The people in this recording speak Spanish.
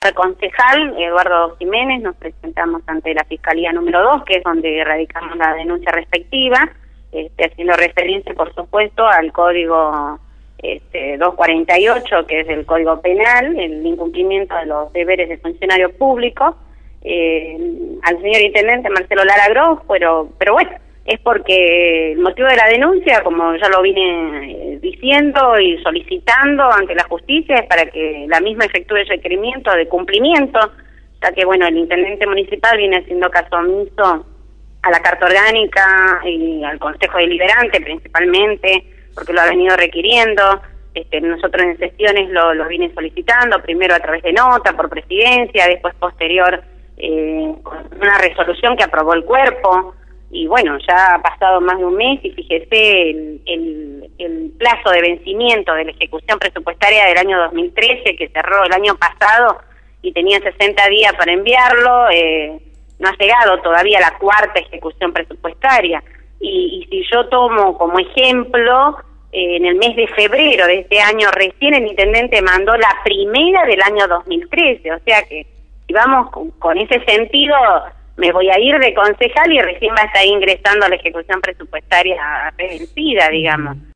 El concejal Eduardo Jiménez nos presentamos ante la Fiscalía número 2, que es donde radicamos la denuncia respectiva, este, haciendo referencia, por supuesto, al código este, 248, que es el código penal, el incumplimiento de los deberes de funcionario público, eh, al señor intendente Marcelo Lara Gross, pero, pero bueno, es porque el motivo de la denuncia, como ya lo vine eh, diciendo y solicitando ante la justicia, es para que la misma efectúe el requerimiento de cumplimiento, ya que, bueno, el intendente municipal viene haciendo caso omiso a la Carta Orgánica y al Consejo Deliberante principalmente, porque lo ha venido requiriendo. Este, nosotros en sesiones lo, lo vine solicitando, primero a través de nota, por presidencia, después posterior eh, con una resolución que aprobó el cuerpo y bueno, ya ha pasado más de un mes y fíjese el, el, plazo de vencimiento de la ejecución presupuestaria del año 2013 que cerró el año pasado y tenía 60 días para enviarlo, eh, no ha llegado todavía la cuarta ejecución presupuestaria. Y, y si yo tomo como ejemplo, eh, en el mes de febrero de este año recién el intendente mandó la primera del año 2013, o sea que si vamos con ese sentido me voy a ir de concejal y recién va a estar ingresando a la ejecución presupuestaria vencida, digamos.